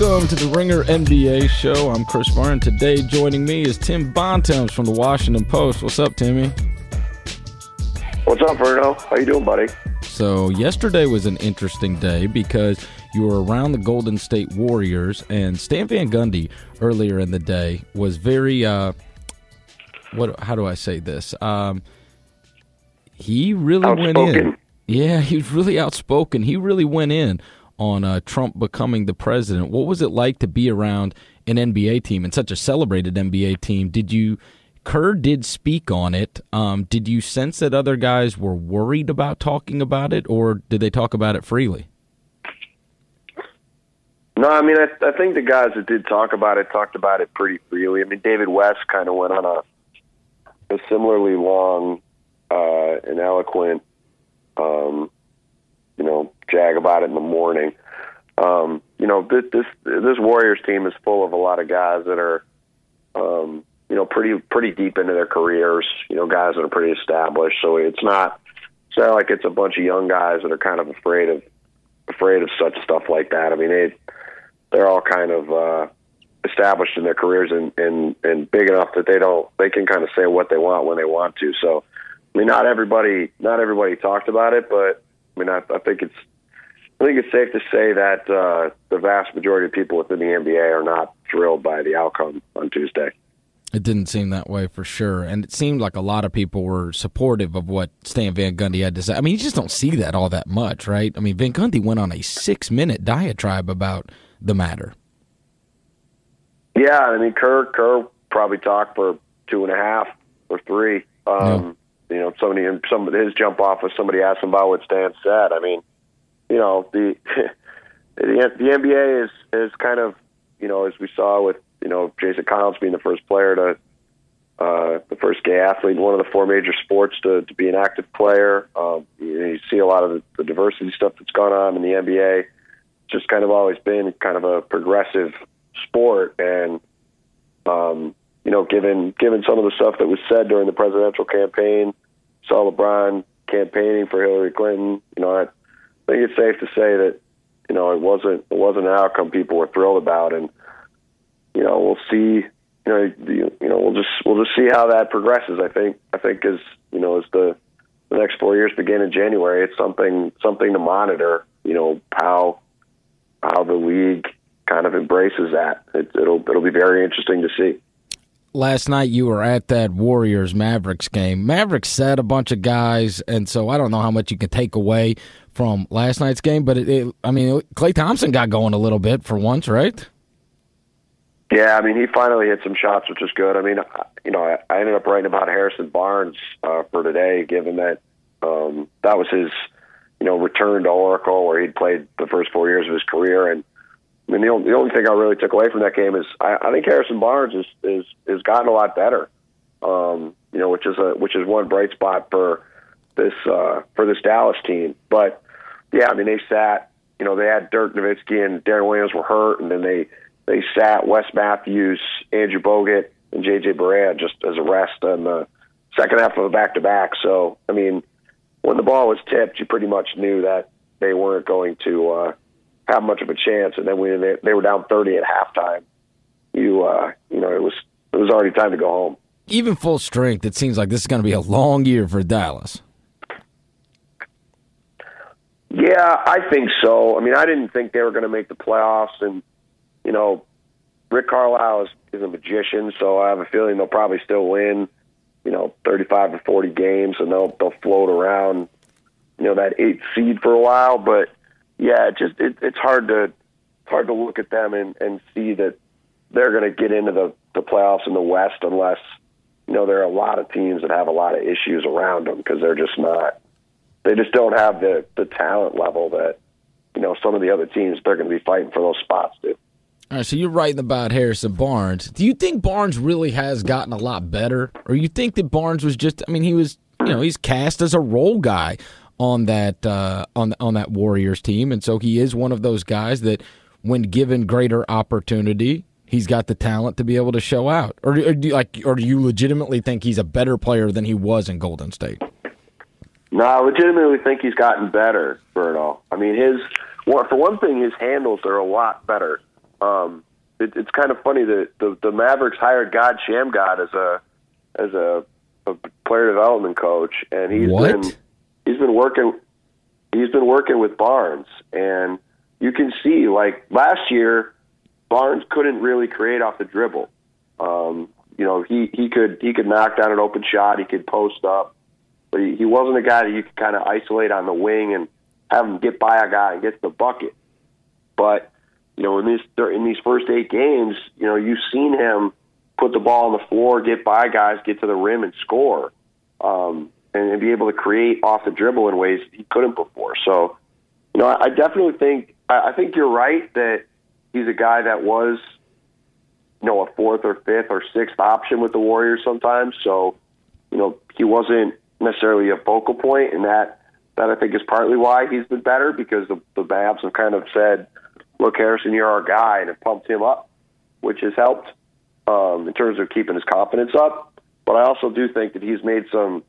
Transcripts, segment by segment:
Welcome to the Ringer NBA show. I'm Chris Vernon. Today, joining me is Tim Bontemps from the Washington Post. What's up, Timmy? What's up, Verno? How you doing, buddy? So, yesterday was an interesting day because you were around the Golden State Warriors, and Stan Van Gundy earlier in the day was very. Uh, what? How do I say this? Um, he really went in. Yeah, he was really outspoken. He really went in on uh, Trump becoming the president. What was it like to be around an NBA team and such a celebrated NBA team? Did you? Kerr did speak on it. Um, did you sense that other guys were worried about talking about it, or did they talk about it freely? No, I mean, I, I think the guys that did talk about it talked about it pretty freely. I mean, David West kind of went on a, a similarly long uh, and eloquent, um, you know, jag about it in the morning. Um, you know, this, this this Warriors team is full of a lot of guys that are, um, you know, pretty pretty deep into their careers. You know, guys that are pretty established. So it's not it's not like it's a bunch of young guys that are kind of afraid of afraid of such stuff like that. I mean, they they're all kind of uh, established in their careers and, and and big enough that they don't they can kind of say what they want when they want to. So, I mean, not everybody not everybody talked about it, but I mean, I, I think it's I think it's safe to say that uh, the vast majority of people within the NBA are not thrilled by the outcome on Tuesday. It didn't seem that way for sure, and it seemed like a lot of people were supportive of what Stan Van Gundy had to say. I mean, you just don't see that all that much, right? I mean, Van Gundy went on a six-minute diatribe about the matter. Yeah, I mean, Kerr Kerr probably talked for two and a half or three. Um, yeah. You know, somebody some his jump off was somebody asked him about what Stan said. I mean, you know, the the, the NBA is is kind of you know as we saw with you know Jason Collins being the first player to uh, the first gay athlete one of the four major sports to, to be an active player. Um, you, you see a lot of the, the diversity stuff that's gone on in the NBA. It's just kind of always been kind of a progressive sport, and um, you know, given given some of the stuff that was said during the presidential campaign, saw LeBron campaigning for Hillary Clinton. You know, I think it's safe to say that you know it wasn't it wasn't an outcome people were thrilled about, and you know we'll see. You know, you, you know we'll just we'll just see how that progresses. I think I think as you know as the the next four years begin in January, it's something something to monitor. You know how how the league kind of embraces that. It, it'll it'll be very interesting to see last night you were at that Warriors Mavericks game. Mavericks said a bunch of guys, and so I don't know how much you can take away from last night's game. But it, it, I mean, Klay Thompson got going a little bit for once, right? Yeah, I mean, he finally hit some shots, which is good. I mean, you know, I, I ended up writing about Harrison Barnes uh, for today, given that um, that was his, you know, return to Oracle, where he'd played the first four years of his career, and I mean, the only, the only thing I really took away from that game is I, I think Harrison Barnes is is is gotten a lot better. Um, you know, which is a which is one bright spot for this uh, for this Dallas team. But yeah, I mean, they sat. You know, they had Dirk Nowitzki and Deron Williams were hurt, and then they they sat Wes Matthews, Andrew Bogut, and JJ Barea just as a rest on the second half of a back to back. So, I mean, when the ball was tipped, you pretty much knew that they weren't going to. Uh, have much of a chance. And then when they, they were down 30 at halftime, you uh, you know it was it was already time to go home. Even full strength, it seems like this is going to be a long year for Dallas. Yeah, I think so. I mean, I didn't think they were going to make the playoffs, and you know, Rick Carlisle is, is a magician, so I have a feeling they'll probably still win. You know, thirty-five to forty games, and they'll they'll float around, you know, that eighth seed for a while. But yeah, it just it, it's hard to it's hard to look at them and, and see that they're going to get into the, the playoffs in the West unless you know there are a lot of teams that have a lot of issues around them because they're just not they just don't have the the talent level that you know some of the other teams they're going to be fighting for those spots do. All right, so you're writing about Harrison Barnes. Do you think Barnes really has gotten a lot better, or you think that Barnes was just? I mean, he was you know he's cast as a role guy on that uh, on on that Warriors team, and so he is one of those guys that, when given greater opportunity, he's got the talent to be able to show out. Or, or do you, like, or do you legitimately think he's a better player than he was in Golden State? No, I legitimately think he's gotten better, Bruno. I mean, his for one thing, his handles are a lot better Um, it, it's kind of funny that the, the Mavericks hired God Shammgod as a as a, a player development coach, and he's what? been he's been working he's been working with Barnes, and you can see like last year, Barnes couldn't really create off the dribble. Um, you know, he he could he could knock down an open shot, he could post up, but he, he wasn't a guy that you could kind of isolate on the wing and have him get by a guy and get to the bucket. But you know, in these in these first eight games, you know, you've seen him put the ball on the floor, get by guys, get to the rim, and score, um, and, and be able to create off the dribble in ways he couldn't before. So, you know, I, I definitely think I, I think you're right that he's a guy that was, you know, a fourth or fifth or sixth option with the Warriors sometimes. So, you know, he wasn't necessarily a focal point, and that that I think is partly why he's been better because the the Mavs have kind of said look, Harrison, you're our guy, and it pumped him up, which has helped um, in terms of keeping his confidence up. But I also do think that he's made some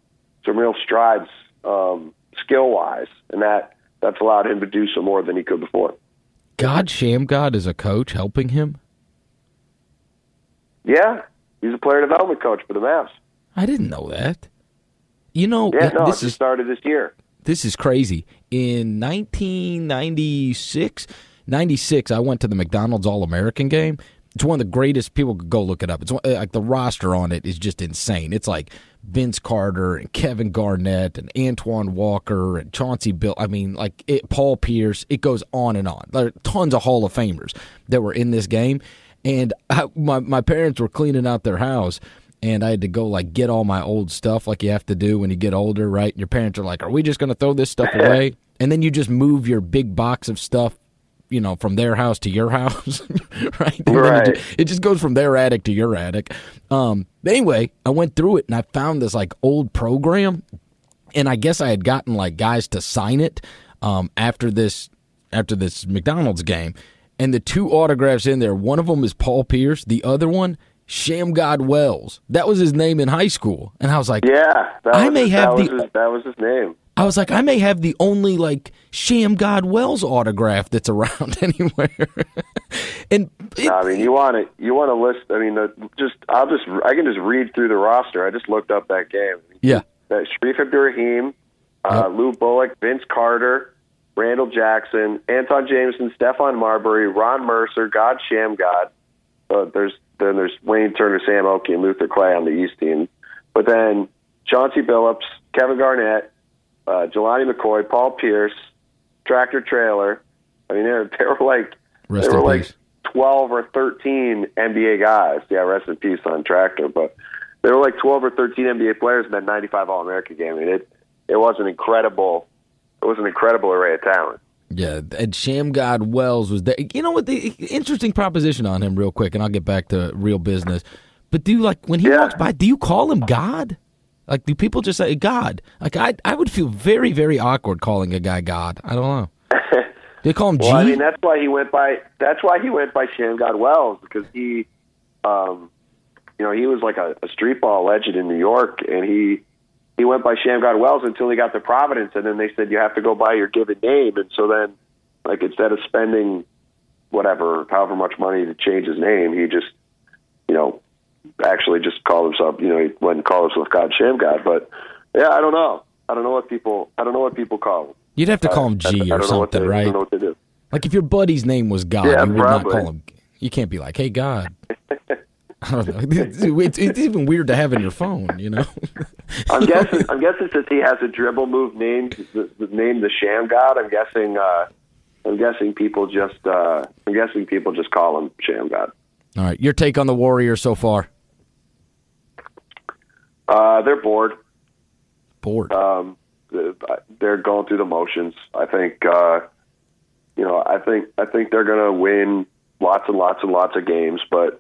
some real strides um, skill wise, and that that's allowed him to do some more than he could before. God Shammgod is a coach helping him. Yeah, he's a player development coach for the Mavs. I didn't know that. You know, yeah, no, this is started this year. This is crazy. In 1996, 96, I went to the McDonald's All American game. It's one of the greatest. People could go look it up. It's one, uh, like the roster on it is just insane. It's like Vince Carter and Kevin Garnett and Antoine Walker and Chauncey Bill. I mean, like it, Paul Pierce. It goes on and on. There are tons of Hall of Famers that were in this game. And I, my my parents were cleaning out their house, and I had to go like get all my old stuff, like you have to do when you get older, right? And your parents are like, "Are we just going to throw this stuff away?" and then you just move your big box of stuff you know from their house to your house, right? right. It just, it, just, goes from their attic to your attic. Um, anyway, I went through it and I found this like old program, and I guess I had gotten like guys to sign it um, after this after this McDonald's game, and the two autographs in there. One of them is Paul Pierce. The other one. Shammgod Wells. That was his name in high school, and I was like, "Yeah, I may his, have that the was his, that was his name." I was like, I may have the only like Shammgod Wells autograph that's around anywhere. and it, I mean, you want to you want to list. I mean, the, just I'll just I can just read through the roster. I just looked up that game. Yeah, that Shareef Abdur-Rahim, uh, yep. Lou Bullock, Vince Carter, Randall Jackson, Antawn Jamison, Stephon Marbury, Ron Mercer, God Shammgod. Uh, there's then there's Wayne Turner, Sam Okey, and Luther Clay on the East team. But then Chauncey Billups, Kevin Garnett, uh, Jelani McCoy, Paul Pierce, Tractor Traylor. I mean, they were, they were like rest they were like peace. twelve or thirteen NBA guys. Yeah, rest in peace on Tractor. But they were like twelve or thirteen NBA players in that ninety-five All American game. I mean, it it was an incredible it was an incredible array of talent. Yeah, and Shammgod Wells was there. You know what? The interesting proposition on him, real quick, and I'll get back to real business. But do you like when he yeah. walks by? Do you call him God? Like, do people just say God? Like, I I would feel very very awkward calling a guy God. I don't know. They call him well, G. I mean, that's why he went by. That's why he went by Shammgod Wells because he, um, you know, he was like a, a street ball legend in New York, and he he went by Shammgod Wells until he got to Providence, and then they said you have to go by your given name, and so then, like, instead of spending whatever, however much money to change his name, he just, you know, actually just called himself, you know, he went and called himself God Shammgod. But yeah, I don't know. I don't know what people. I don't know what people call him. You'd have to call him G I, I or something, they, right? I don't know what they do. Like if your buddy's name was God, Yeah, you would probably. not call him. You can't be like, "Hey, God." I don't know. It's, it's even weird to have in your phone, you know. I'm guessing. I'm guessing since he has a dribble move named the, the name the Shammgod. I'm guessing. Uh, I'm guessing people just. Uh, I'm guessing people just call him Shammgod. All right, your take on the Warriors so far? Uh, they're bored. Bored. Um, they're going through the motions. I think. Uh, you know, I think. I think they're going to win lots and lots and lots of games, but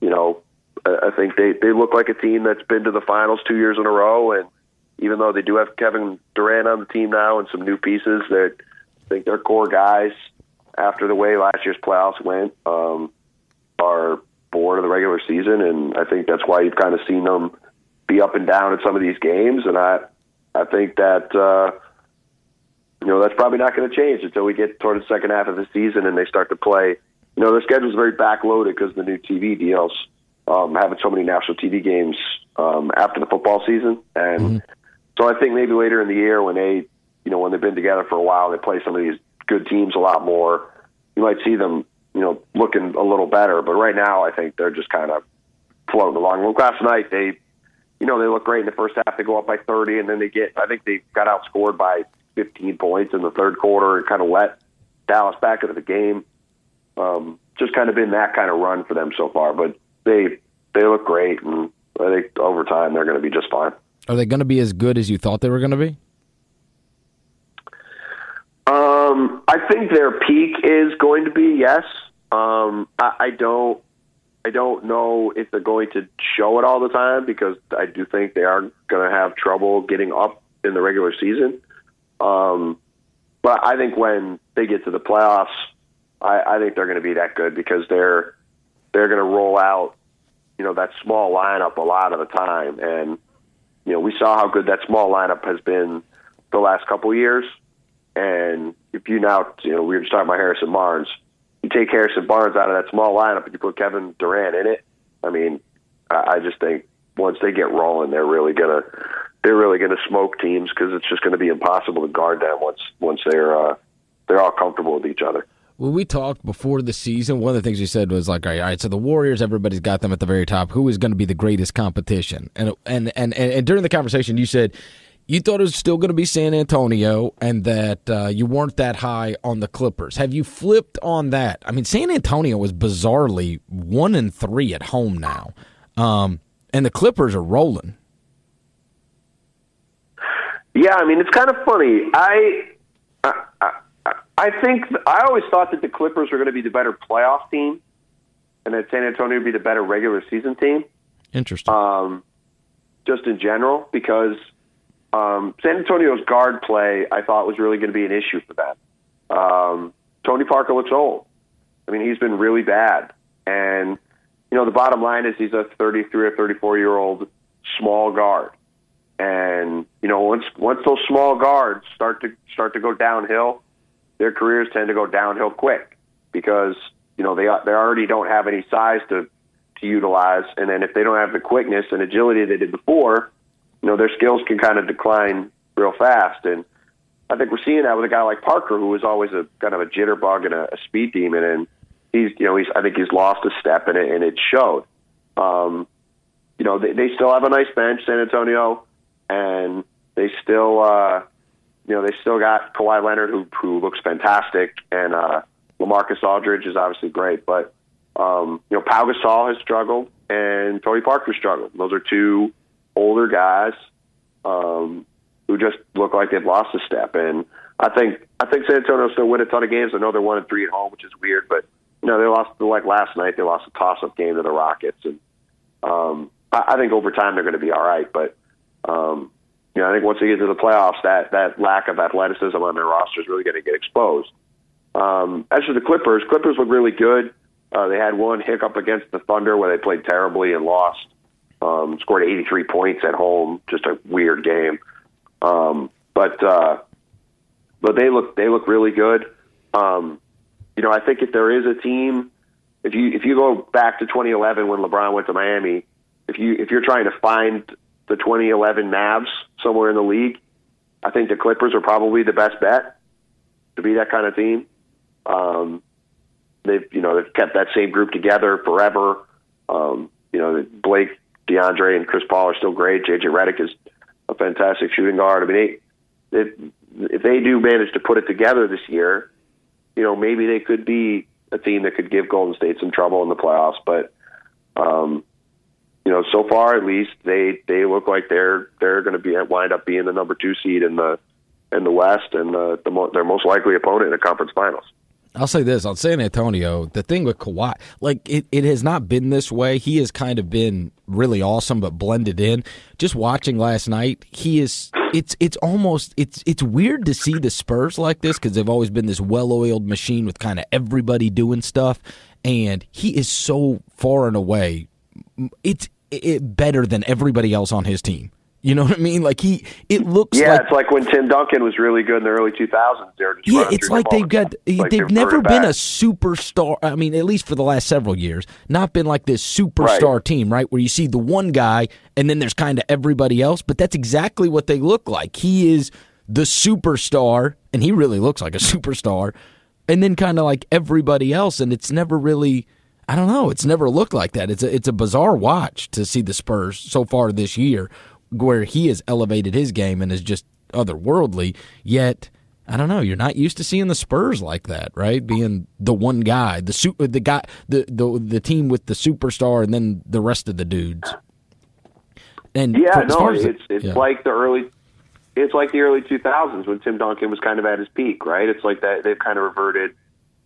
you know, I think they they look like a team that's been to the finals two years in a row, and even though they do have Kevin Durant on the team now and some new pieces, that I think their core guys, after the way last year's playoffs went, um, are bored of the regular season, and I think that's why you've kind of seen them be up and down in some of these games, and I I think that. Uh, you know that's probably not going to change until we get toward the second half of the season and they start to play you know, the schedule's very backloaded because the new TV deals, um, having so many national TV games um, after the football season, and mm-hmm. so I think maybe later in the year when they, you know, when they've been together for a while, they play some of these good teams a lot more. You might see them, you know, looking a little better. But right now, I think they're just kind of floating along. Well, last night they, you know, they look great in the first half. They go up by 30, and then they get. I think they got outscored by 15 points in the third quarter and kind of let Dallas back into the game. Um, just kind of been that kind of run for them so far. But they they look great, and I think over time they're going to be just fine. Are they going to be as good as you thought they were going to be? Um, I think their peak is going to be yes. Um, I, I don't. I don't know if they're going to show it all the time because I do think they are going to have trouble getting up in the regular season. Um, but I think when they get to the playoffs, I, I think they're going to be that good because they're they're going to roll out, you know, that small lineup a lot of the time, and you know we saw how good that small lineup has been the last couple of years. And if you now, you know, we were just talking about Harrison Barnes. You take Harrison Barnes out of that small lineup and you put Kevin Durant in it. I mean, I just think once they get rolling, they're really gonna they're really to smoke teams because it's just going to be impossible to guard them once once they're uh, they're all comfortable with each other. When we talked before the season, one of the things you said was like, all right, all right so the Warriors, everybody's got them at the very top. Who is going to be the greatest competition? And and and and, and during the conversation, you said you thought it was still going to be San Antonio and that uh, you weren't that high on the Clippers. Have you flipped on that? I mean, San Antonio was bizarrely one and three at home now, um, and the Clippers are rolling. Yeah, I mean it's kind of funny. I, I, I think I always thought that the Clippers were going to be the better playoff team, and that San Antonio would be the better regular season team. Interesting. Um, just in general, because um, San Antonio's guard play, I thought was really going to be an issue for them. Um, Tony Parker looks old. I mean, he's been really bad, and you know the bottom line is he's a 33 or 34 year old small guard. And you know, once once those small guards start to start to go downhill, their careers tend to go downhill quick because you know they they already don't have any size to to utilize, and then if they don't have the quickness and agility they did before, you know their skills can kind of decline real fast. And I think we're seeing that with a guy like Parker, who was always a kind of a jitterbug and a, a speed demon, and he's you know he's I think he's lost a step in it, and it showed. Um, you know they, they still have a nice bench, San Antonio and they still, uh, you know, they still got Kawhi Leonard, who who looks fantastic, and uh, LaMarcus Aldridge is obviously great, but um, you know, Pau Gasol has struggled, and Tony Parker struggled. Those are two older guys um, who just look like they've lost a step. And I think I think San Antonio still win a ton of games. I know they're one and three at home, which is weird, but you know they lost like last night. They lost a toss-up game to the Rockets, and um, I, I think over time they're going to be all right. But um, you know, I think once they get to the playoffs, that that lack of athleticism on their roster is really going to get exposed. Um, as for the Clippers, Clippers look really good. Uh, they had one hiccup against the Thunder where they played terribly and lost. Um, scored 83 points at home, just a weird game. Um, but uh, but they look they look really good. Um, you know, I think if there is a team, if you if you go back to 2011 when LeBron went to Miami, if you if you're trying to find the 2011 Mavs somewhere in the league. I think the Clippers are probably the best bet to be that kind of team. Um, they've you know they've kept that same group together forever. Um, you know Blake, DeAndre, and Chris Paul are still great. JJ Redick is a fantastic shooting guard. I mean, they, if, if they do manage to put it together this year, you know maybe they could be a team that could give Golden State some trouble in the playoffs. But um, you know, so far at least they they look like they're they're going to be wind up being the number two seed in the in the West and the, the mo- their most likely opponent in the conference finals. I'll say this on San Antonio, the thing with Kawhi, like it, it has not been this way. He has kind of been really awesome, but blended in. Just watching last night, he is. It's it's almost it's it's weird to see the Spurs like this because they've always been this well-oiled machine with kind of everybody doing stuff, and he is so far and away. It's it better than everybody else on his team. You know what I mean? Like he, it looks. Yeah, like, it's like when Tim Duncan was really good in the early 2000s. They're just yeah, it's like they've got. like they've they've never been a superstar. I mean, at least for the last several years, not been like this superstar team, right? Where you see the one guy and then there's kind of everybody else. But that's exactly what they look like. He is the superstar, and he really looks like a superstar. And then kind of like everybody else, and it's never really. I don't know. It's never looked like that. It's a it's a bizarre watch to see the Spurs so far this year, where he has elevated his game and is just otherworldly. Yet I don't know. You're not used to seeing the Spurs like that, right? Being the one guy, the su- the guy, the the the team with the superstar, and then the rest of the dudes. And Yeah, no, it's it's yeah. like the early, it's like the early 2000s when Tim Duncan was kind of at his peak, right? It's like that they've kind of reverted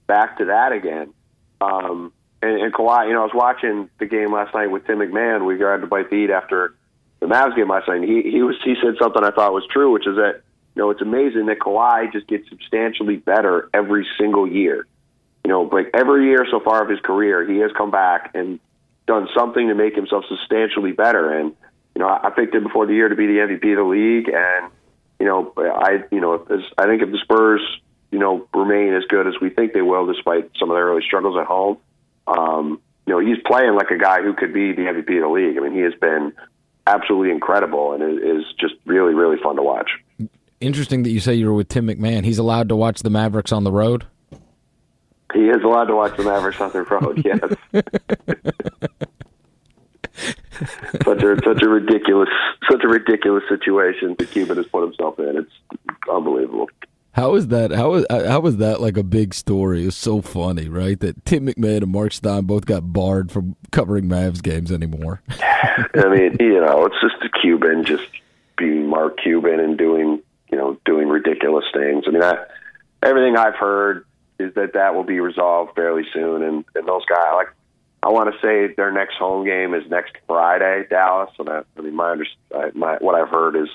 back to that again. Um, and, and Kawhi, you know, I was watching the game last night with Tim McMahon. We grabbed a bite to eat after the Mavs game last night. And he he was he said something I thought was true, which is that you know it's amazing that Kawhi just gets substantially better every single year. You know, like every year so far of his career, he has come back and done something to make himself substantially better. And you know, I I picked him before the year to be the MVP of the league, and you know, I you know, if, I think if the Spurs you know remain as good as we think they will, despite some of their early struggles at home, um, you know, he's playing like a guy who could be the MVP of the league. I mean, he has been absolutely incredible and is is just really really fun to watch. Interesting that you say you were with Tim McMahon. He's allowed to watch the Mavericks on the road. He is allowed to watch the Mavericks on the road. Yes. such a such a ridiculous such a ridiculous situation that Cuban has put himself in. It's unbelievable. How is that? How is how was that like a big story? It's so funny, right? That Tim McMahon and Mark Stein both got barred from covering Mavs games anymore. I mean, you know, it's just a Cuban just being Mark Cuban and doing you know doing ridiculous things. I mean, I, everything I've heard is that that will be resolved fairly soon, and and those guys like. I want to say their next home game is next Friday, Dallas. And I, I mean, my, under, my what I've heard is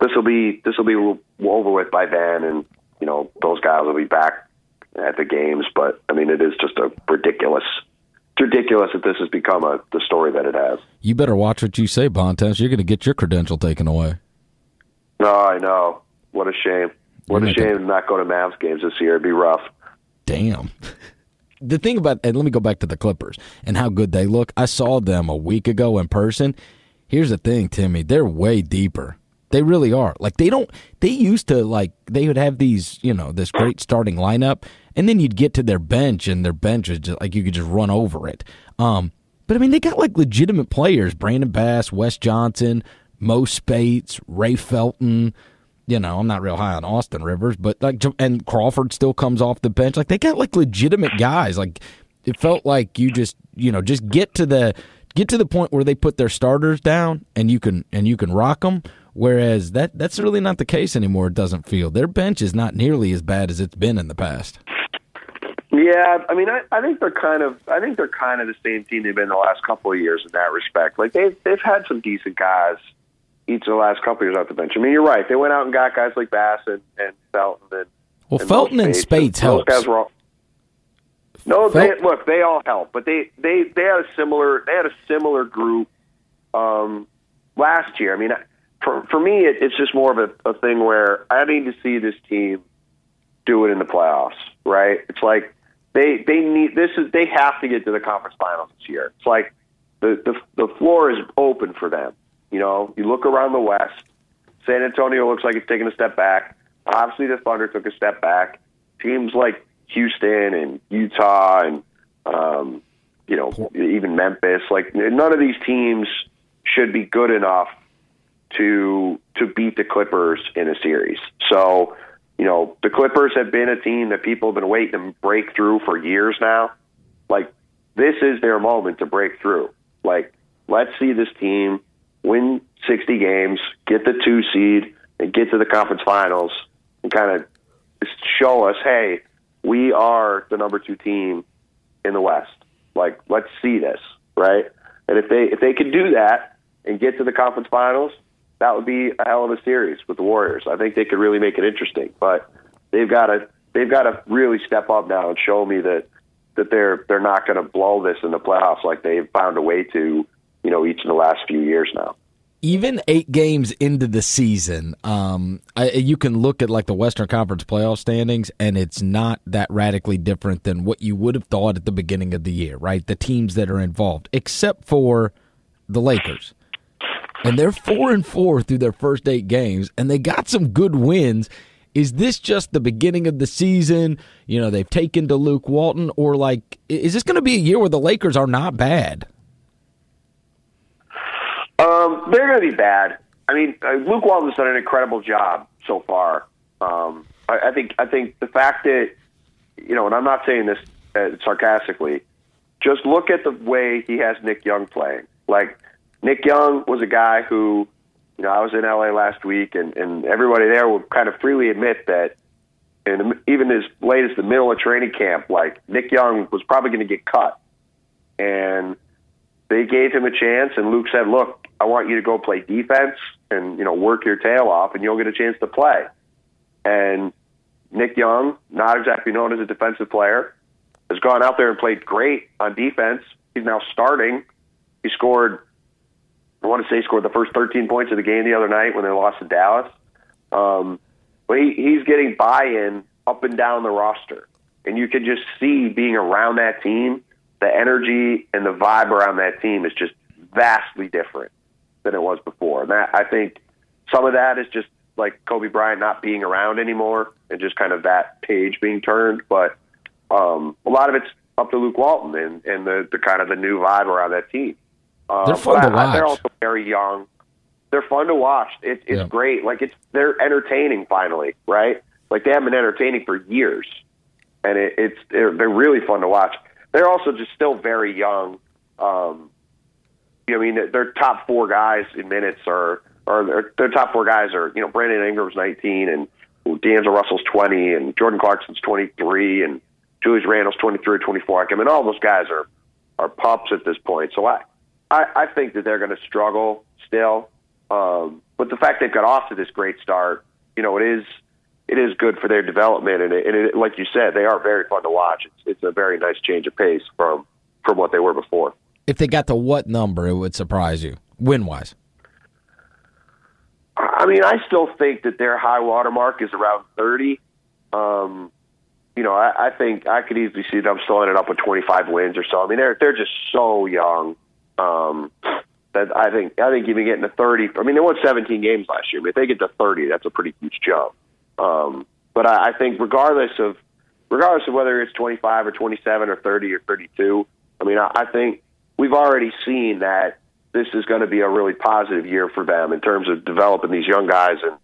this will be this will be over with by then, and you know those guys will be back at the games. But I mean, it is just a ridiculous, it's ridiculous that this has become a the story that it has. You better watch what you say, Bontemps. You're going to get your credential taken away. No, I know. What a shame. What You're a shame to not go to Mavs games this year. It'd be rough. Damn. The thing about and let me go back to the Clippers and how good they look. I saw them a week ago in person. Here's the thing, Timmy. They're way deeper. They really are. Like they don't. They used to like they would have these, you know, this great starting lineup, and then you'd get to their bench, and their bench is just like you could just run over it. Um, but I mean, they got like legitimate players: Brandon Bass, Wes Johnson, Mo Speights, Ray Felton. You know, I'm not real high on Austin Rivers, but like, and Crawford still comes off the bench. Like they got like legitimate guys. Like it felt like you just, you know, just get to the get to the point where they put their starters down and you can and you can rock them. Whereas that that's really not the case anymore. It doesn't feel their bench is not nearly as bad as it's been in the past. Yeah, I mean, I, I think they're kind of, I think they're kind of the same team they've been the last couple of years in that respect. Like they've they've had some decent guys each of the last couple of years off the bench. I mean, you're right. They went out and got guys like Bass and, and Felton and Well, and Felton and Speights Those guys were all, no, they, look, they all help, but they they they had a similar they had a similar group um, last year. I mean, for for me, it, it's just more of a, a thing where I need to see this team do it in the playoffs. Right? It's like they they need this is they have to get to the conference finals this year. It's like the the the floor is open for them. You know, you look around the West. San Antonio looks like it's taking a step back. Obviously, the Thunder took a step back. Teams like Houston and Utah and um, you know even Memphis, like none of these teams should be good enough to to beat the Clippers in a series. So, you know, the Clippers have been a team that people have been waiting to break through for years now. Like this is their moment to break through. Like let's see this team win 60 games, get the 2 seed and get to the conference finals and kind of show us, hey, we are the number 2 team in the West. Like let's see this, right? And if they if they could do that and get to the conference finals, that would be a hell of a series with the Warriors. I think they could really make it interesting, but they've got to they've got to really step up now and show me that that they're they're not going to blow this in the playoffs like they've found a way to, you know, each in the last few years now. even eight games into the season, um, I, you can look at like the Western Conference playoff standings, and it's not that radically different than what you would have thought at the beginning of the year, right? The teams that are involved, except for the Lakers, and they're four and four through their first eight games, and they got some good wins. Is this just the beginning of the season? You know, they've taken to Luke Walton, or like, is this going to be a year where the Lakers are not bad? Um, they're going to be bad. I mean, uh, Luke Walton's done an incredible job so far. Um, I, I think I think the fact that you know, and I'm not saying this uh, sarcastically, just look at the way he has Nick Young playing. Like Nick Young was a guy who, you know, I was in LA last week, and and everybody there would kind of freely admit that, and even as late as the middle of training camp, like Nick Young was probably going to get cut, and they gave him a chance, and Luke said, "Look, I want you to go play defense and you know work your tail off, and you'll get a chance to play." And Nick Young, not exactly known as a defensive player, has gone out there and played great on defense. He's now starting. He scored, I want to say, scored the first 13 points of the game the other night when they lost to Dallas. Um, but he, he's getting buy-in up and down the roster, and you can just see being around that team, the energy and the vibe around that team is just vastly different than it was before. And that I think some of that is just like Kobe Bryant not being around anymore and just kind of that page being turned. But um, a lot of it's up to Luke Walton and, and the, the kind of the new vibe around that team. Um, they're fun to watch. they're also very young. They're fun to watch. It, it's yeah. great. Like it's they're entertaining finally, right? Like they haven't been entertaining for years, and it, it's they're, they're really fun to watch. They're also just still very young. Um, you know, I mean, their top four guys in minutes are, or their, their top four guys are, you know, Brandon Ingram's 19 and D'Angelo Russell's 20 and Jordan Clarkson's 23 and Julius Randle's 23 or 24. I mean, all those guys are, are pups at this point. So I, I, I think that they're going to struggle still. Um, but the fact they've got off to this great start, you know, it is, it is good for their development. And, it, and it, like you said, they are very fun to watch. It's, it's a very nice change of pace from, from what they were before if they got to what number, it would surprise you win wise? I mean, I still think that their high water mark is around 30. Um, you know, I, I think I could easily see them slowing it up with 25 wins or so. I mean, they're they're just so young um, that I think I think even getting to 30. I mean, they won 17 games last year. Mean, if they get to 30, that's a pretty huge jump. Um, but I, I think regardless of regardless of whether it's 25 or 27 or 30 or 32, I mean, I, I think we've already seen that this is going to be a really positive year for them in terms of developing these young guys and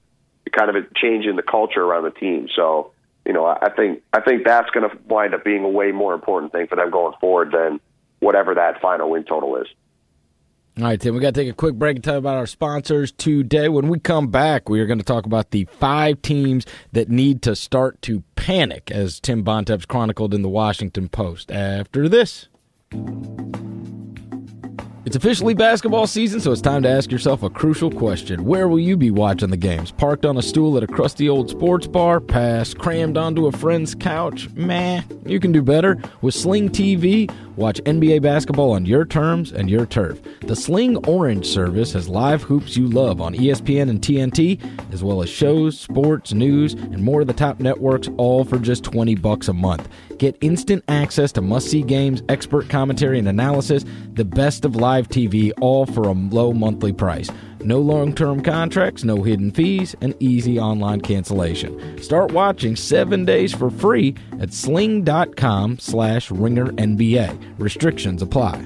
kind of changing the culture around the team. So, you know, I think I think that's going to wind up being a way more important thing for them going forward than whatever that final win total is. All right, Tim, we got to take a quick break and tell about our sponsors today. When we come back, we are going to talk about the five teams that need to start to panic, as Tim Bontemps chronicled in the Washington Post. After this. It's officially basketball season, so it's time to ask yourself a crucial question. Where will you be watching the games? Parked on a stool at a crusty old sports bar? Pass. Crammed onto a friend's couch? Meh. You can do better. With Sling TV, watch NBA basketball on your terms and your turf. The Sling Orange service has live hoops you love on ESPN and TNT, as well as shows, sports, news, and more of the top networks, all for just 20 bucks a month. Get instant access to must see games, expert commentary and analysis, the best of live TV, all for a low monthly price. No long term contracts, no hidden fees, and easy online cancellation. Start watching seven days for free at sling.com slash ringer NBA. Restrictions apply.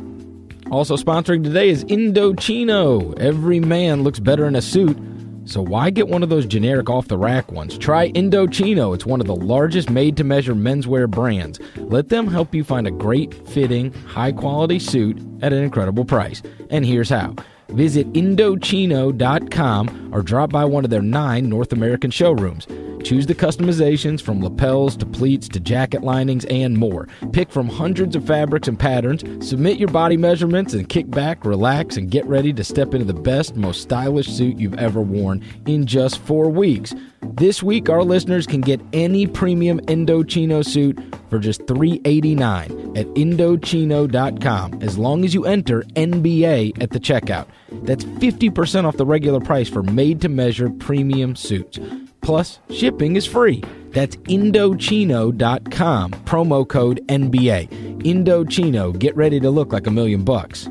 Also sponsoring today is Indochino. Every man looks better in a suit so why get one of those generic off the rack ones? Try Indochino. It's one of the largest made to measure menswear brands. Let them help you find a great fitting, high quality suit at an incredible price. And here's how. Visit Indochino.com or drop by one of their nine North American showrooms. Choose the customizations from lapels to pleats to jacket linings and more. Pick from hundreds of fabrics and patterns. Submit your body measurements and kick back, relax, and get ready to step into the best, most stylish suit you've ever worn in just four weeks. This week, our listeners can get any premium Indochino suit for just 389 at Indochino.com as long as you enter NBA at the checkout. That's 50% off the regular price for made to measure premium suits. Plus, shipping is free. That's Indochino.com, promo code NBA. Indochino, get ready to look like a million bucks.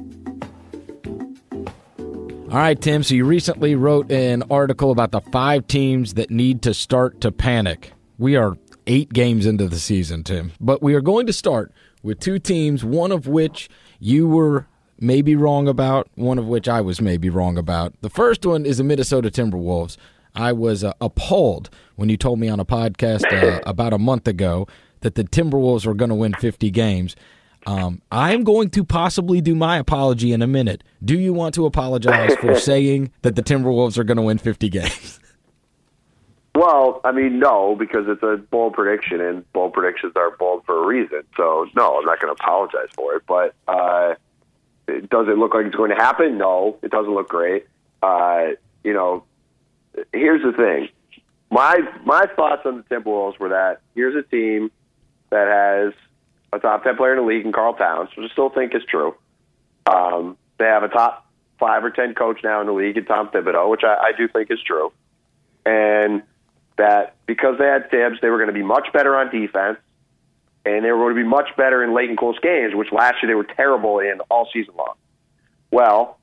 All right, Tim. So you recently wrote an article about the five teams that need to start to panic. We are eight games into the season, Tim, but we are going to start with two teams, one of which you were maybe wrong about, one of which I was maybe wrong about. The first one is the Minnesota Timberwolves. I was uh, appalled when you told me on a podcast uh, about a month ago that the Timberwolves were going to win 50 games. Um, I'm going to possibly do my apology in a minute. Do you want to apologize for saying that the Timberwolves are going to win 50 games? Well, I mean, no, because it's a bold prediction, and bold predictions are bold for a reason. So, no, I'm not going to apologize for it. But uh, does it look like it's going to happen? No, it doesn't look great. Uh, you know, here's the thing. My my thoughts on the Timberwolves were that here's a team that has a top ten player in the league in Karl Towns, which I still think is true. Um, they have a top five or ten coach now in the league in Tom Thibodeau, which I, I do think is true. And that because they had Thibs, they were going to be much better on defense, and they were going to be much better in late and close games, which last year they were terrible in all season long. Well,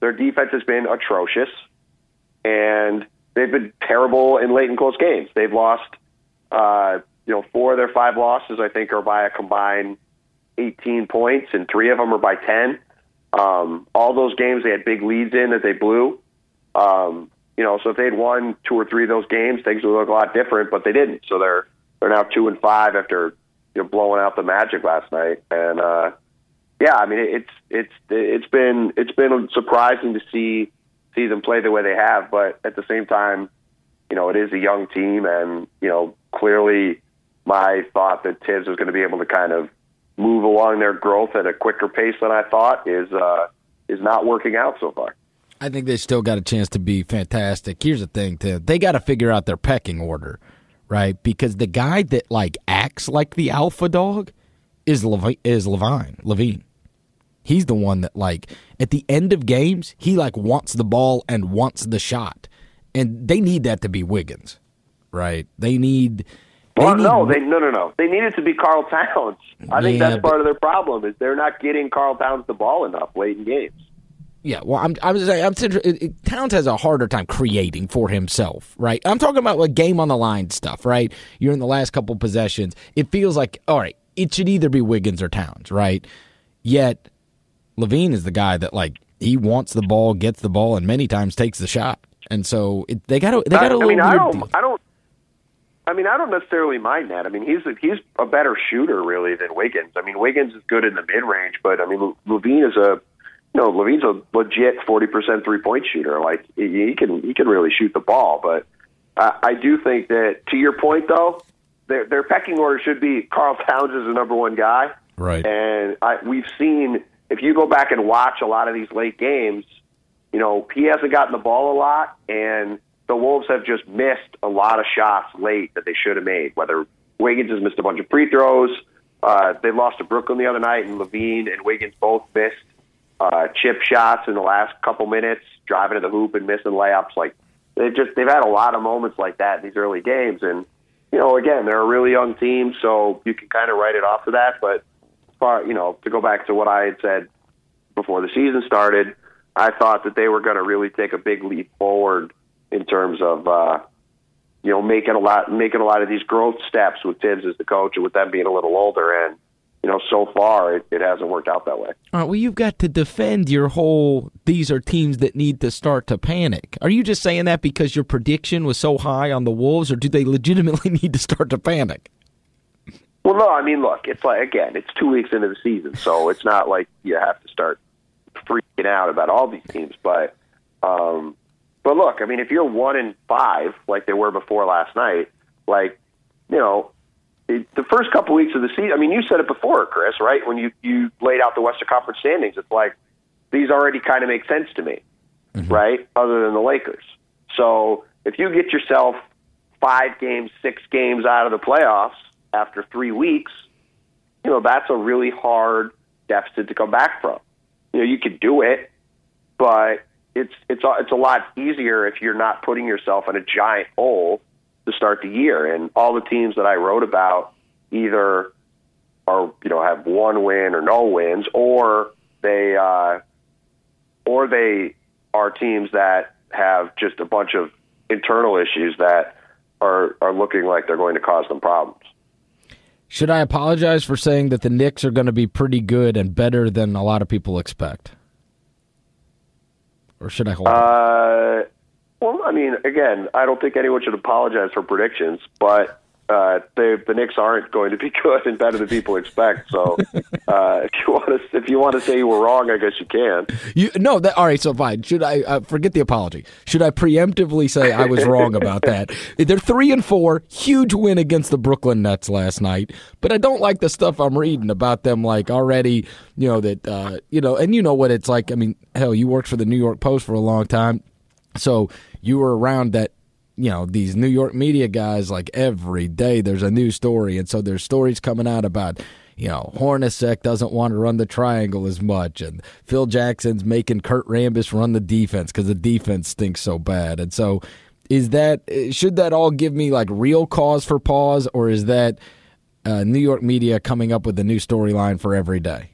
their defense has been atrocious, and they've been terrible in late and close games. They've lost, uh, you know, four of their five losses, I think, are by a combined 18 points, and three of them are by 10. Um, all those games they had big leads in that they blew. Um, you know, so if they'd won two or three of those games, things would look a lot different, but they didn't. So they're they're now two and five after you know blowing out the Magic last night, and uh, yeah, I mean it's it's it's been it's been surprising to see see them play the way they have, but at the same time, you know, it is a young team, and you know, clearly, my thought that Thibs was going to be able to kind of move along their growth at a quicker pace than I thought is uh, is not working out so far. I think they still got a chance to be fantastic. Here's the thing, Tim. They got to figure out their pecking order, right? Because the guy that like acts like the alpha dog is Levi- is Levine. LaVine. He's the one that like at the end of games, he like wants the ball and wants the shot. And they need that to be Wiggins. Right? They need they well, need, no, they no, no, no. They need it to be Karl Towns. I think yeah, that's part of their problem is they're not getting Karl Towns the ball enough late in games. Yeah, well, I'm I'm saying I'm it, Towns has a harder time creating for himself, right? I'm talking about like game on the line stuff, right? You're in the last couple possessions. It feels like all right, it should either be Wiggins or Towns, right? Yet LaVine is the guy that like he wants the ball, gets the ball, and many times takes the shot. And so it, they got to they got a I, little I mean, I don't, deal. I don't. I mean, I don't necessarily mind that. I mean, he's a, he's a better shooter really than Wiggins. I mean, Wiggins is good in the mid range, but I mean, LaVine is a you know LaVine's a legit forty percent three point shooter. Like he can he can really shoot the ball. But I, I do think that to your point though, their their pecking order should be Karl Towns is the number one guy. Right. And I, we've seen if you go back and watch a lot of these late games, you know, he hasn't gotten the ball a lot, and the Wolves have just missed a lot of shots late that they should have made. Whether Wiggins has missed a bunch of free throws, uh, they lost to Brooklyn the other night, and LaVine and Wiggins both missed uh, chip shots in the last couple minutes, driving to the hoop and missing layups. Like they've just they've had a lot of moments like that in these early games, and you know, again, they're a really young team, so you can kind of write it off to that, but far, you know, to go back to what I had said before the season started, I thought that they were going to really take a big leap forward in terms of, uh, you know, making a lot, making a lot of these growth steps with Thibs as the coach and with them being a little older. And, you know, so far it, it hasn't worked out that way. All right. Well, you've got to defend your whole, these are teams that need to start to panic. Are you just saying that because your prediction was so high on the Wolves or do they legitimately need to start to panic? Well, no, I mean, look, it's like again, it's two weeks into the season, so it's not like you have to start freaking out about all these teams. But, um, but look, I mean, if you're one in five like they were before last night, Like, you know, it, the first couple weeks of the season. I mean, you said it before, Chris, right? When you you laid out the Western Conference standings, it's like these already kind of make sense to me, mm-hmm. right? Other than the Lakers. So if you get yourself five games, six games out of the playoffs after three weeks, you know that's a really hard deficit to come back from. You know, you could do it, but it's it's it's a lot easier if you're not putting yourself in a giant hole to start the year. And all the teams that I wrote about either are you know have one win or no wins, or they uh, or they are teams that have just a bunch of internal issues that are are looking like they're going to cause them problems. Should I apologize for saying that the Knicks are going to be pretty good and better than a lot of people expect? Or should I hold? Uh, well, I mean, again, I don't think anyone should apologize for predictions, but uh, they, the Knicks aren't going to be good and better than people expect. So, uh, if you want to, if you want to say you were wrong, I guess you can. You no, that, all right. So fine. Should I uh, forget the apology? Should I preemptively say I was wrong about that? They're three and four, huge win against the Brooklyn Nets last night. But I don't like the stuff I'm reading about them. Like already, you know that uh, you know, and you know what it's like. I mean, hell, you worked for the New York Post for a long time, so you were around that you know these New York media guys like every day there's a new story. And so there's stories coming out about you know Hornacek doesn't want to run the triangle as much and Phil Jackson's making Kurt Rambis run the defense cuz the defense stinks so bad. And so is that should that all give me like real cause for pause or is that uh, New York media coming up with a new storyline for every day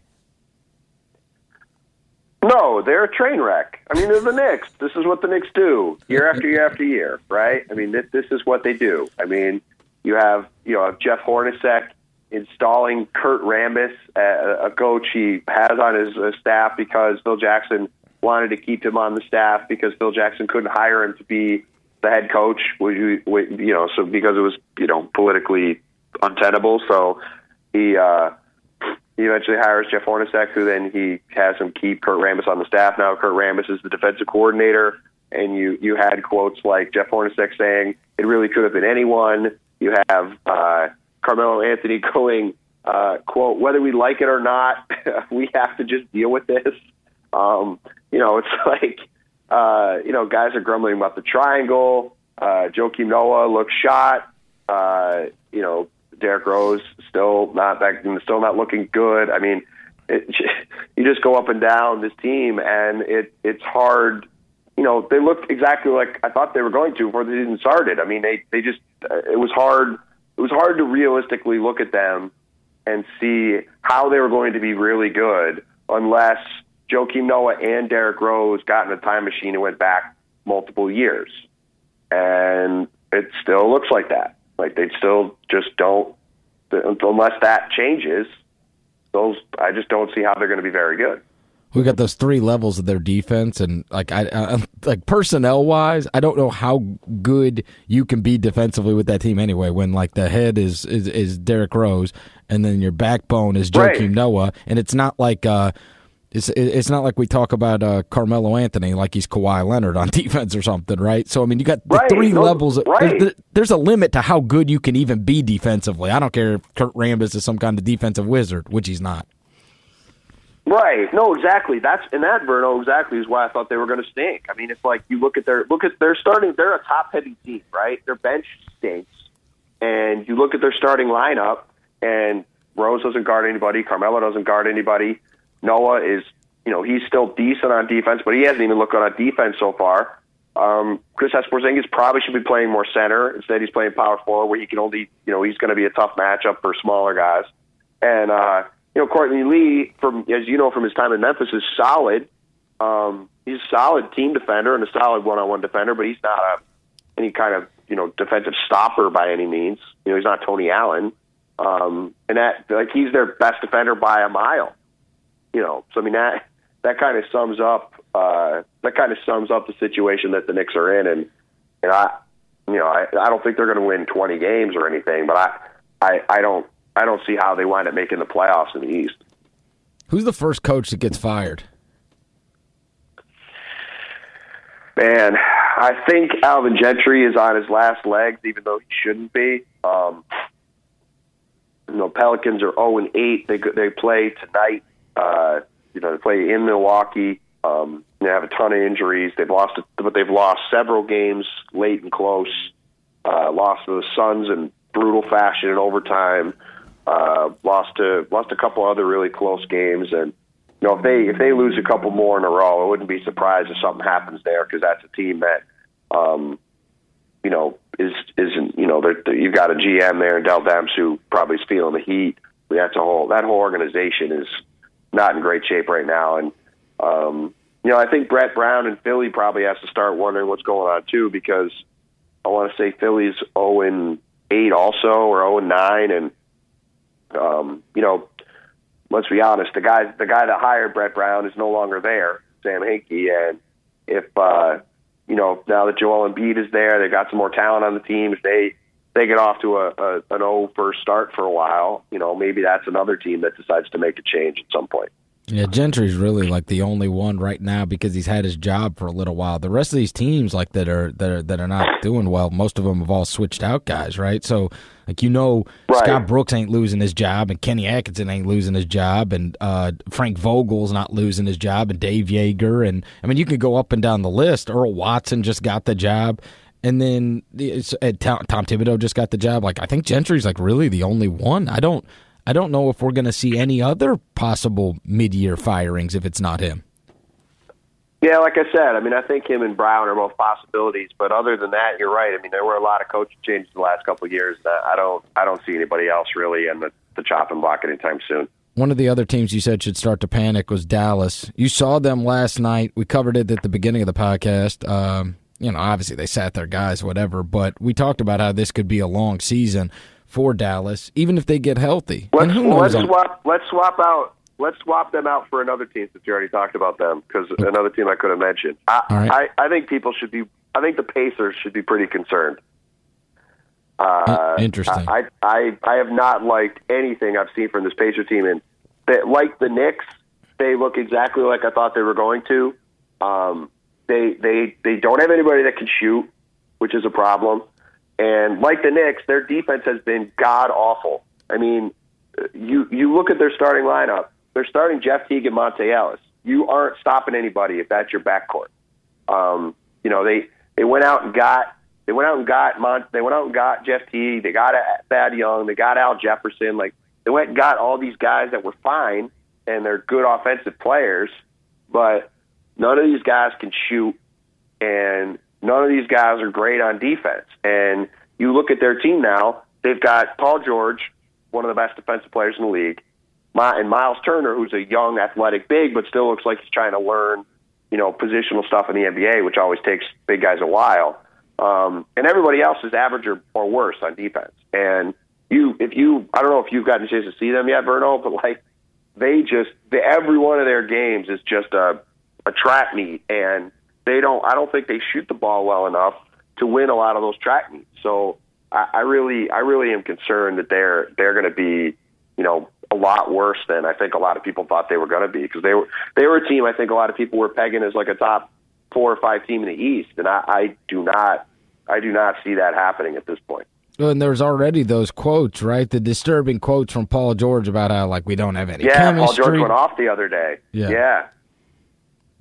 no, they're a train wreck. I mean, they're the Knicks. This is what the Knicks do year after year after year, right? I mean, this, this is what they do. I mean, you have you know Jeff Hornacek installing Kurt Rambis, a, a coach he has on his uh, staff because Phil Jackson wanted to keep him on the staff because Phil Jackson couldn't hire him to be the head coach. You, you know, so because it was you know politically untenable, so he. uh he eventually hires Jeff Hornacek, who then he has him keep Kurt Rambis on the staff. Now Kurt Rambis is the defensive coordinator, and you you had quotes like Jeff Hornacek saying it really could have been anyone. You have uh, Carmelo Anthony going uh, quote whether we like it or not, we have to just deal with this. Um, you know, it's like uh, you know guys are grumbling about the triangle. Uh, Joakim Noah looks shot. Uh, you know, Derrick Rose still not that, still not looking good. I mean, it, you just go up and down this team, and it it's hard. You know, they looked exactly like I thought they were going to before they even started. I mean, they they just uh, it was hard. It was hard to realistically look at them and see how they were going to be really good unless Joakim Noah and Derrick Rose got in a time machine and went back multiple years. And it still looks like that. Like they still just don't unless that changes. Those I just don't see how they're going to be very good. We got those three levels of their defense, and like I, I like personnel wise, I don't know how good you can be defensively with that team anyway. When like the head is is, is Derrick Rose, and then your backbone is Joakim right. Noah, and it's not like uh, it's it's not like we talk about uh, Carmelo Anthony like he's Kawhi Leonard on defense or something, right? So I mean, you got the right. three levels. Right. There's, there's, a limit to how good you can even be defensively. I don't care if Kurt Rambis is some kind of defensive wizard, which he's not. Right. No, exactly. That's and that Verno exactly is why I thought they were going to stink. I mean, it's like you look at their look at their starting. They're a top heavy team, right? Their bench stinks, and you look at their starting lineup, and Rose doesn't guard anybody. Carmelo doesn't guard anybody. Noah is, you know, he's still decent on defense, but he hasn't even looked on defense so far. Um, Kristaps Porzingis probably should be playing more center. Instead, he's playing power forward, where he can only, you know, he's going to be a tough matchup for smaller guys. And uh, you know, Courtney Lee, from as you know from his time in Memphis, is solid. Um, he's a solid team defender and a solid one-on-one defender, but he's not a any kind of you know defensive stopper by any means. You know, he's not Tony Allen, um, and that like he's their best defender by a mile you know, so I mean that that kind of sums up uh, that kind of sums up the situation that the Knicks are in, and and I, you know, I I don't think they're going to win 20 games or anything, but I I I don't I don't see how they wind up making the playoffs in the East. Who's the first coach that gets fired? Man, I think Alvin Gentry is on his last legs, even though he shouldn't be. Um, you know, Pelicans are zero and eight. They they play tonight. Uh, you know, they play in Milwaukee. Um, they have a ton of injuries. They've lost, but they've lost several games late and close. Uh, lost to the Suns in brutal fashion in overtime. Uh, lost to lost a couple other really close games, and you know if they if they lose a couple more in a row, I wouldn't be surprised if something happens there because that's a team that, um, you know, is isn't you know they're, they're, you've got a GM there in Dell Demps who probably is feeling the heat. That's a whole that whole organization is not in great shape right now, and um, you know I think Brett Brown in Philly probably has to start wondering what's going on too because I want to say Philly's zero oh and eight also or zero oh and nine, and um, you know let's be honest, the guy the guy that hired Brett Brown is no longer there, Sam Hinkie, and if uh, you know now that Joel Embiid is there, they've got some more talent on the team. If they they get off to a, a an O first start for a while, you know maybe that's another team that decides to make a change at some point. Yeah, Gentry's really like the only one right now because he's had his job for a little while. The rest of these teams, like that are that are that are not doing well, most of them have all switched out guys, right? So, like you know, right. Scott Brooks ain't losing his job, and Kenny Atkinson ain't losing his job, and uh, Frank Vogel's not losing his job, and Dave Joerger, and I mean, you could go up and down the list. Earl Watson just got the job. And then Tom Thibodeau just got the job. Like I think Gentry's like really the only one. I don't I don't know if we're going to see any other possible mid-year firings if it's not him. Yeah, like I said, I mean, I think him and Brown are both possibilities, but other than that, you're right. I mean, there were a lot of coaching changes in the last couple of years. That I don't, I don't see anybody else really in the, the chopping block anytime soon. One of the other teams you said should start to panic was Dallas. You saw them last night. We covered it at the beginning of the podcast. Um, you know, obviously they sat their guys, whatever, but we talked about how this could be a long season for Dallas, even if they get healthy. Let's, let's swap. Let's swap out. Let's swap them out for another team since you already talked about them because another team I could have mentioned. I, right. I, I think people should be. I think the Pacers should be pretty concerned. Uh, Interesting. I, I I have not liked anything I've seen from this Pacer team, and they, like the Knicks, they look exactly like I thought they were going to. Um, they they they don't have anybody that can shoot, which is a problem. And like the Knicks, their defense has been god awful. I mean, you you look at their starting lineup. They're starting Jeff Teague and Monta Ellis. You aren't stopping anybody if that's your backcourt. Um, you know they they went out and got they went out and got Mont they went out and got Jeff Teague. They got Thad Young. They got Al Jefferson. Like they went and got all these guys that were fine and they're good offensive players, but none of these guys can shoot and None of these guys are great on defense. And you look at their team now, they've got Paul George, one of the best defensive players in the league, and Miles Turner, who's a young, athletic big, but still looks like he's trying to learn, you know, positional stuff in the NBA, which always takes big guys a while. Um, and everybody else is average or, or worse on defense. And you, if you, I don't know if you've gotten a chance to see them yet, Verno, but like they just, the, every one of their games is just a, a trap meet. And they don't. I don't think they shoot the ball well enough to win a lot of those track meets. So I, I really, I really am concerned that they're they're going to be, you know, a lot worse than I think a lot of people thought they were going to be because they were they were a team I think a lot of people were pegging as like a top four or five team in the East, and I, I do not, I do not see that happening at this point. And there's already those quotes, right? The disturbing quotes from Paul George about how like we don't have any. Yeah, chemistry. Paul George went off the other day. Yeah, yeah.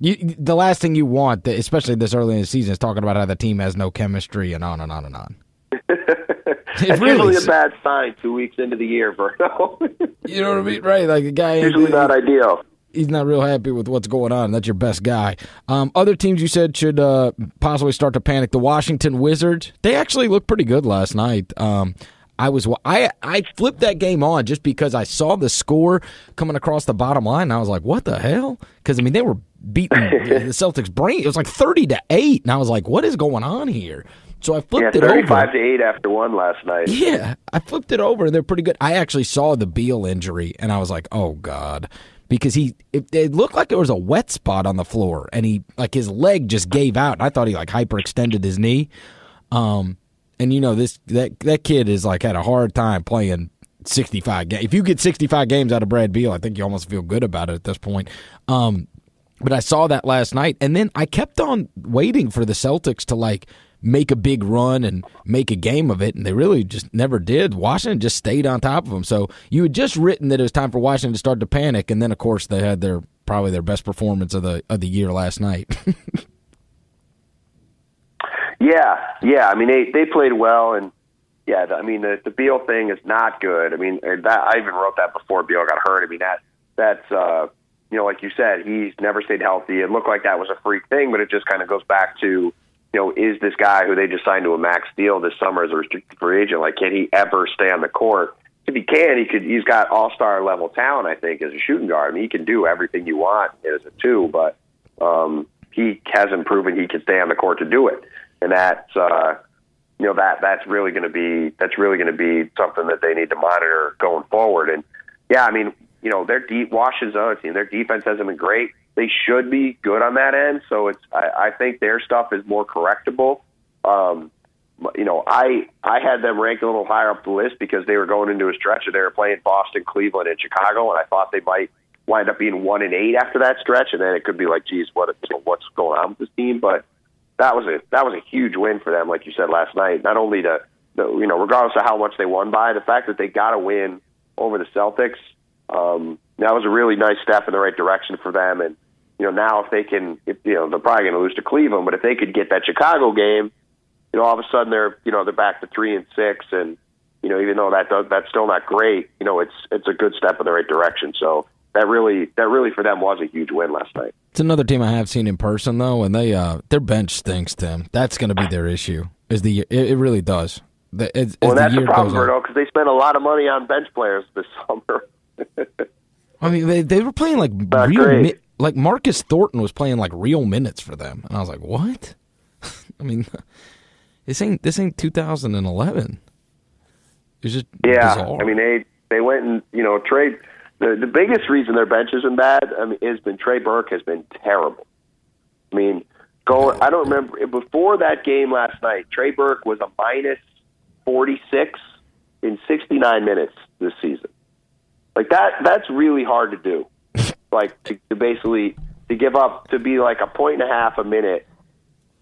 You, the last thing you want, especially this early in the season, is talking about how the team has no chemistry and on and on and on. it's really usually a bad sign two weeks into the year, Verno. you know what I mean, right? Like a guy usually not ideal. He's not real happy with what's going on. That's your best guy. Um, other teams you said should uh, possibly start to panic. The Washington Wizards. They actually looked pretty good last night. Um, I was I I flipped that game on just because I saw the score coming across the bottom line. and I was like, "What the hell?" Because I mean, they were beating the Celtics' brain. It was like thirty to eight, and I was like, "What is going on here?" So I flipped yeah, it over. Thirty-five to eight after one last night. Yeah, I flipped it over, and they're pretty good. I actually saw the Beal injury, and I was like, "Oh God." Because he, it, it looked like there was a wet spot on the floor, and he, like, his leg just gave out. And I thought he like hyperextended his knee. Um, and you know this that that kid is like had a hard time playing 65 games. If you get 65 games out of Brad Beal, I think you almost feel good about it at this point. Um, But I saw that last night, and then I kept on waiting for the Celtics to like make a big run and make a game of it, and they really just never did. Washington just stayed on top of them. So you had just written that it was time for Washington to start to panic, and then of course they had their probably their best performance of the of the year last night. yeah, yeah. I mean they they played well, and yeah, I mean the the Beal thing is not good. I mean that I even wrote that before Beal got hurt. I mean that that's. uh you know, like you said, he's never stayed healthy. It looked like that was a freak thing, but it just kind of goes back to you know, is this guy who they just signed to a max deal this summer as a restricted free agent? Like, can he ever stay on the court? If he can, he could. He's got all star level talent. I think as a shooting guard, I mean, he can do everything you want as a two, but um, he hasn't proven he can stay on the court to do it, and that's uh, you know that that's really going to be that's really going to be something that they need to monitor going forward. And yeah, I mean, you know, their deep Washington's other team, their defense hasn't been great they should be good on that end. So it's I, I think their stuff is more correctable. Um, you know, I I had them ranked a little higher up the list because they were going into a stretch and they were playing Boston, Cleveland, and Chicago, and I thought they might wind up being one and eight after that stretch, and then it could be like, geez, what you know, what's going on with this team? But that was a that was a huge win for them, like you said last night. Not only to, you know, regardless of how much they won by, the fact that they got a win over the Celtics, um, that was a really nice step in the right direction for them, and you know, now if they can, if, you know, they're probably going to lose to Cleveland, but if they could get that Chicago game, you know, all of a sudden they're, you know, they're back to three and six, and you know, even though that does, that's still not great, you know, it's it's a good step in the right direction. So that really, that really for them was a huge win last night. It's another team I have seen in person though, and they, uh, their bench stinks. Tim, that's going to be their issue. Is the it, it really does. The, well, that's the, the problem, Verno, because they spent a lot of money on bench players this summer. I mean, they they were playing like not real mi- like Marcus Thornton was playing like real minutes for them, and I was like, what? I mean, this ain't this ain't 2011. It's just yeah. Bizarre. I mean, they they went and you know trade. The the biggest reason their bench isn't bad I mean, has been Trey Burke has been terrible. I mean, going. I don't remember before that game last night. Trey Burke was a minus 46 in 69 minutes this season. Like that. That's really hard to do like to, to basically to give up to be like a point and a half a minute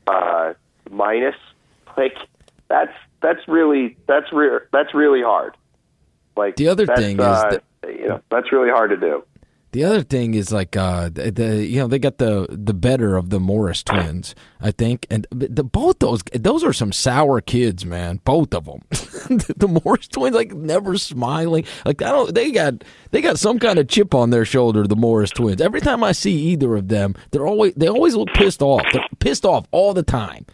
uh, minus. Like that's that's really that's re- that's really hard. Like the other thing uh, is that, you know that's really hard to do. The other thing is like uh, the, the you know they got the the better of the Morris twins, I think, and the, both those those are some sour kids, man. Both of them, the Morris twins, like never smiling. Like I don't, they got they got some kind of chip on their shoulder. The Morris twins. Every time I see either of them, they're always they always look pissed off. They're pissed off all the time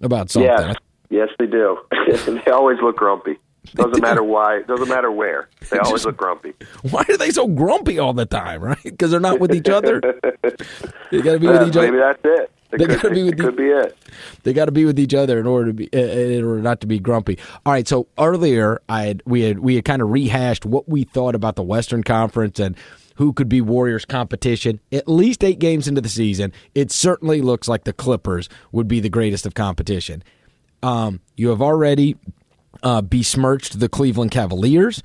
about something. Yeah. Yes, they do. they always look grumpy. Doesn't matter why. Doesn't matter where. They always look grumpy. Why are they so grumpy all the time? Right? Because they're not with each other. they got to be with each other. Maybe that's it. They, got to be with. It could be it. They got to be with each other in order to be in order not to be grumpy. All right. So earlier, I had we had we had kind of rehashed what we thought about the Western Conference and who could be Warriors competition. At least eight games into the season, it certainly looks like the Clippers would be the greatest of competition. Um, you have already uh, besmirched the Cleveland Cavaliers.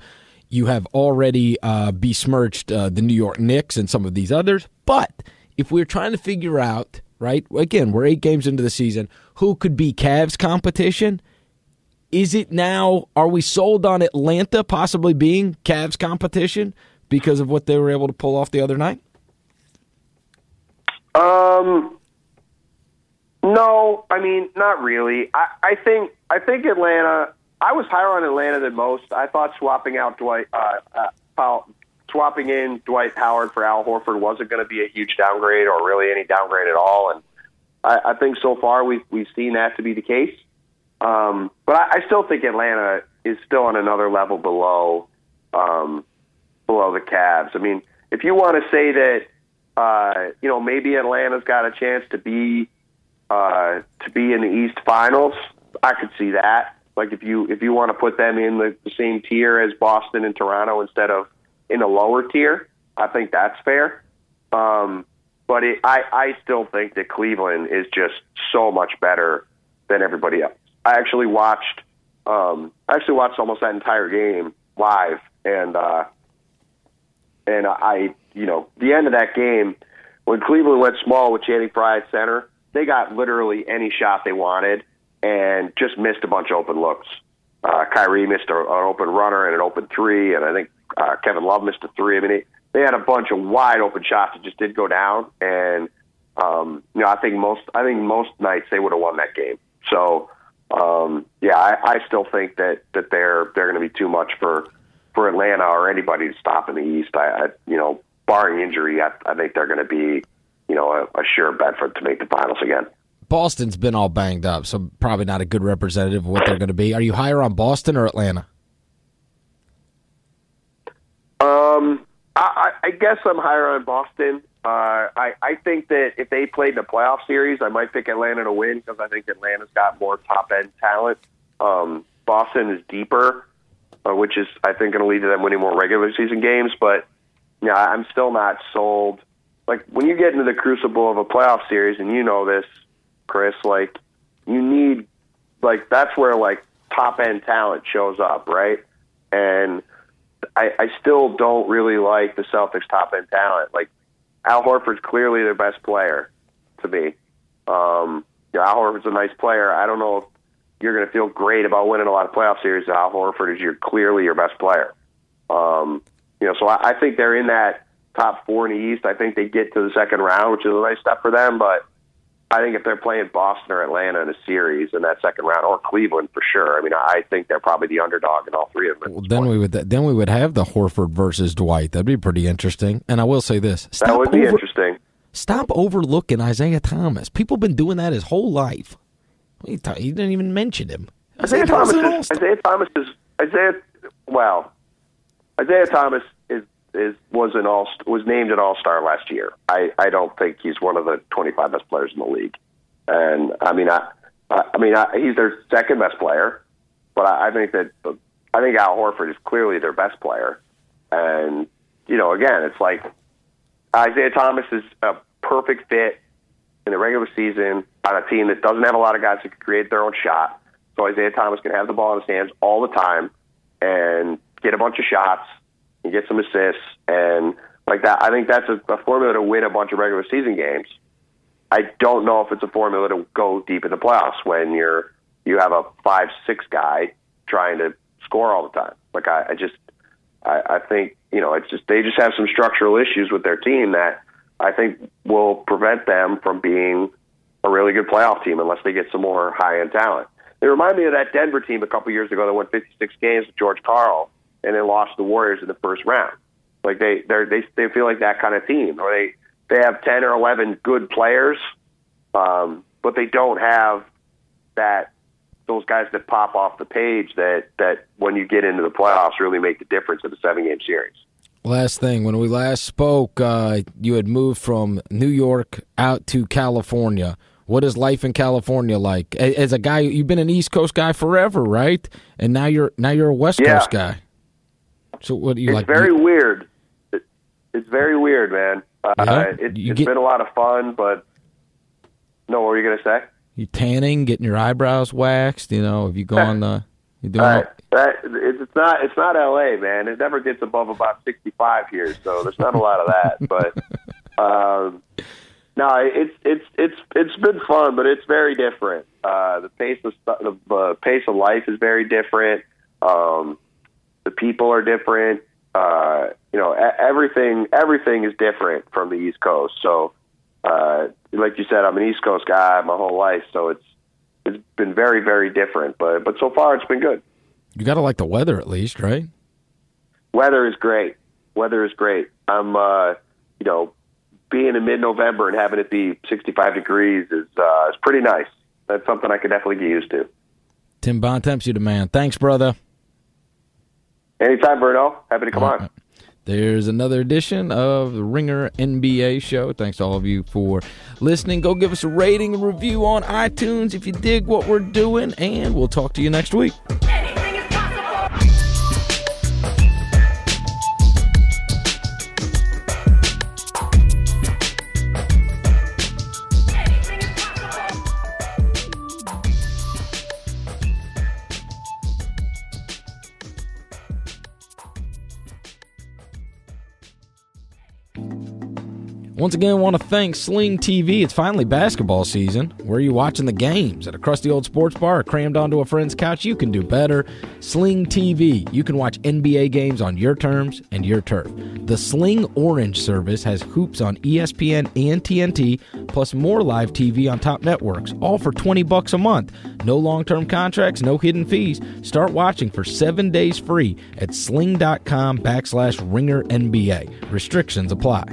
You have already uh, besmirched uh, the New York Knicks and some of these others. But if we're trying to figure out, right, again, we're eight games into the season, who could be Cavs competition? Is it now, are we sold on Atlanta possibly being Cavs competition because of what they were able to pull off the other night? Um, no, I mean, not really. I, I think I think Atlanta I was higher on Atlanta than most. I thought swapping out Dwight, uh, uh, swapping in Dwight Howard for Al Horford wasn't going to be a huge downgrade or really any downgrade at all. And I, I think so far we've we've seen that to be the case. Um, but I, I still think Atlanta is still on another level below um, below the Cavs. I mean, if you want to say that uh, you know maybe Atlanta's got a chance to be uh, to be in the East Finals, I could see that. Like if you if you want to put them in the, the same tier as Boston and Toronto instead of in a lower tier, I think that's fair. Um, but it, I I still think that Cleveland is just so much better than everybody else. I actually watched um, I actually watched almost that entire game live, and uh, and I you know the end of that game when Cleveland went small with Channing Frye at center, they got literally any shot they wanted and just missed a bunch of open looks. Uh, Kyrie missed a, an open runner and an open three, and I think uh, Kevin Love missed a three. I mean, they, they had a bunch of wide open shots that just did go down, and um, you know, I think most I think most nights they would have won that game. So, um, yeah, I, I still think that that they're they're going to be too much for for Atlanta or anybody to stop in the East. I, I you know, barring injury, I, I think they're going to be you know a, a sure bet for to make the finals again. Boston's been all banged up, so probably not a good representative of what they're going to be. Are you higher on Boston or Atlanta? Um, I, I guess I'm higher on Boston. Uh, I, I think that if they played the playoff series, I might pick Atlanta to win because I think Atlanta's got more top end talent. Um, Boston is deeper, uh, which is I think going to lead to them winning more regular season games. But yeah, I'm still not sold. Like when you get into the crucible of a playoff series, and you know this, Chris, like you need like that's where like top end talent shows up, right? And I, I still don't really like the Celtics top end talent. Like Al Horford's clearly their best player to me. Um, you know, Al Horford's a nice player. I don't know if you're going to feel great about winning a lot of playoff series. Al Horford is your clearly your best player. Um, you know, so I, I think they're in that top four in the East. I think they get to the second round, which is a nice step for them. But I think if they're playing Boston or Atlanta in a series in that second round, or Cleveland for sure, I mean, I think they're probably the underdog in all three of them. Well, then point. we would then we would have the Horford versus Dwight. That'd be pretty interesting. And I will say this: that would be over, interesting. Stop overlooking Isaiah Thomas. People have been doing that his whole life. He, he didn't even mention him. Isaiah, Isaiah Thomas. Is, Isaiah Thomas is Isaiah. Well, Isaiah Thomas is was an all was named an All Star last year. I I don't think he's one of the 25 best players in the league, and I mean I I mean I, he's their second best player, but I, I think that I think Al Horford is clearly their best player, and you know again it's like Isaiah Thomas is a perfect fit in the regular season on a team that doesn't have a lot of guys who can create their own shot. So Isaiah Thomas can have the ball in his hands all the time and get a bunch of shots and get some assists and like that. I think that's a, a formula to win a bunch of regular season games. I don't know if it's a formula to go deep in the playoffs when you're you have a five six guy trying to score all the time. Like I, I just I, I think you know it's just they just have some structural issues with their team that I think will prevent them from being a really good playoff team unless they get some more high end talent. They remind me of that Denver team a couple years ago that won 56 games with George Karl and they lost the Warriors in the first round. Like they they they they feel like that kind of team, or they they have 10 or 11 good players, um, but they don't have that those guys that pop off the page that that when you get into the playoffs really make the difference in a seven game series. Last thing, when we last spoke, uh, you had moved from New York out to California. What is life in California like? As a guy, you've been an East Coast guy forever, right? And now you're now you're a West yeah. Coast guy. So what do you it's like? It's very weird. It, it's very weird, man. Uh, yeah, it, has get, been a lot of fun, but no, what were you gonna say? You tanning, getting your eyebrows waxed. You know, have you gone? uh, you doing? Uh, that, it's not. It's not L.A., man. It never gets above about sixty-five here, so there's not a lot of that. but um, no, it's it's it's it's been fun, but it's very different. Uh, the pace of the uh, pace of life is very different. Um, the people are different. Uh, you know, everything everything is different from the East Coast. So, uh, like you said, I'm an East Coast guy my whole life, so it's it's been very very different. But but so far it's been good. You got to like the weather at least, right? Weather is great. Weather is great. I'm, uh, you know, being in mid-November and having it be 65 degrees is uh, is pretty nice. That's something I could definitely get used to. Tim Bontemps, you the man. Thanks, brother. Anytime, Verno. Happy to come on. There's another edition of the Ringer NBA show. Thanks to all of you for listening. Go give us a rating and review on iTunes if you dig what we're doing, and we'll talk to you next week. Once again, I want to thank Sling TV. It's finally basketball season. Where are you watching the games? At a crusty old sports bar crammed onto a friend's couch? You can do better. Sling TV. You can watch NBA games on your terms and your turf. The Sling Orange service has hoops on ESPN and TNT, plus more live TV on top networks, all for 20 bucks a month. No long-term contracts, no hidden fees. Start watching for seven days free at sling.com backslash ringer NBA. Restrictions apply.